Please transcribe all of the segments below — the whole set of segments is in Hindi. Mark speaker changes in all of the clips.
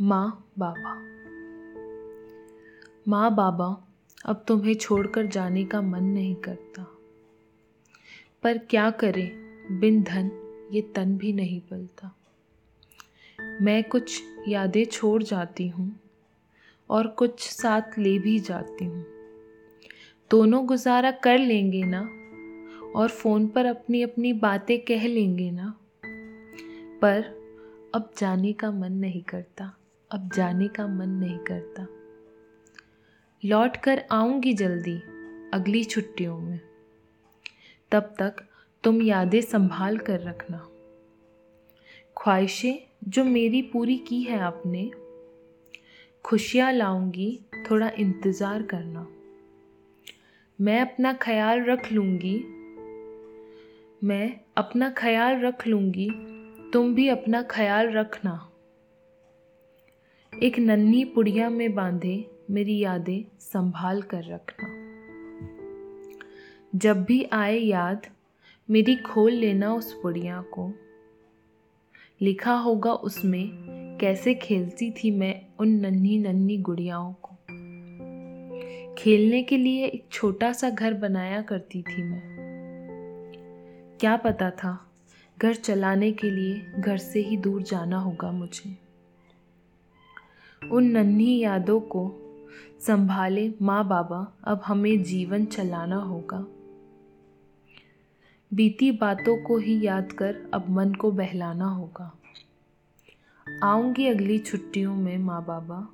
Speaker 1: माँ बाबा। माँ बाबा अब तुम्हें छोड़कर जाने का मन नहीं करता। पर क्या करे, बिन धन ये तन भी नहीं पलता मैं कुछ यादें छोड़ जाती हूँ और कुछ साथ ले भी जाती हूँ। दोनों गुजारा कर लेंगे ना? और फ़ोन पर अपनी अपनी बातें कह लेंगे ना? पर अब जाने का मन नहीं करता। अब जाने का मन नहीं करता। लौट कर आऊँगी जल्दी, अगली छुट्टियों में। तब तक तुम यादें संभाल कर रखना। ख्वाहिशें जो मेरी पूरी की है आपने, खुशियाँ लाऊँगी, थोड़ा इंतज़ार करना। मैं अपना ख्याल रख लूँगी, मैं अपना ख्याल रख लूँगी, तुम भी अपना ख्याल रखना। एक नन्ही पुड़िया में बांधे मेरी यादें संभाल कर रखना। जब भी आए याद, मेरी खोल लेना उस पुड़िया को। लिखा होगा उसमें कैसे खेलती थी मैं उन नन्ही नन्ही गुड़ियाओं को। खेलने के लिए एक छोटा सा घर बनाया करती थी मैं। क्या पता था, घर चलाने के लिए घर से ही दूर जाना होगा मुझे। उन नन्ही यादों को संभाले माँ बाबा अब हमें जीवन चलाना होगा। बीती बातों को ही याद कर अब मन को बहलाना होगा। आऊँगी अगली छुट्टियों में माँ बाबा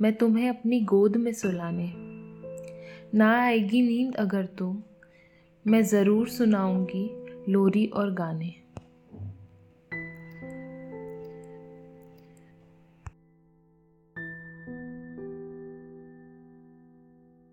Speaker 1: मैं तुम्हें अपनी गोद में सुलाने। ना आएगी नींद अगर तो मैं ज़रूर सुनाऊँगी लोरी और गाने।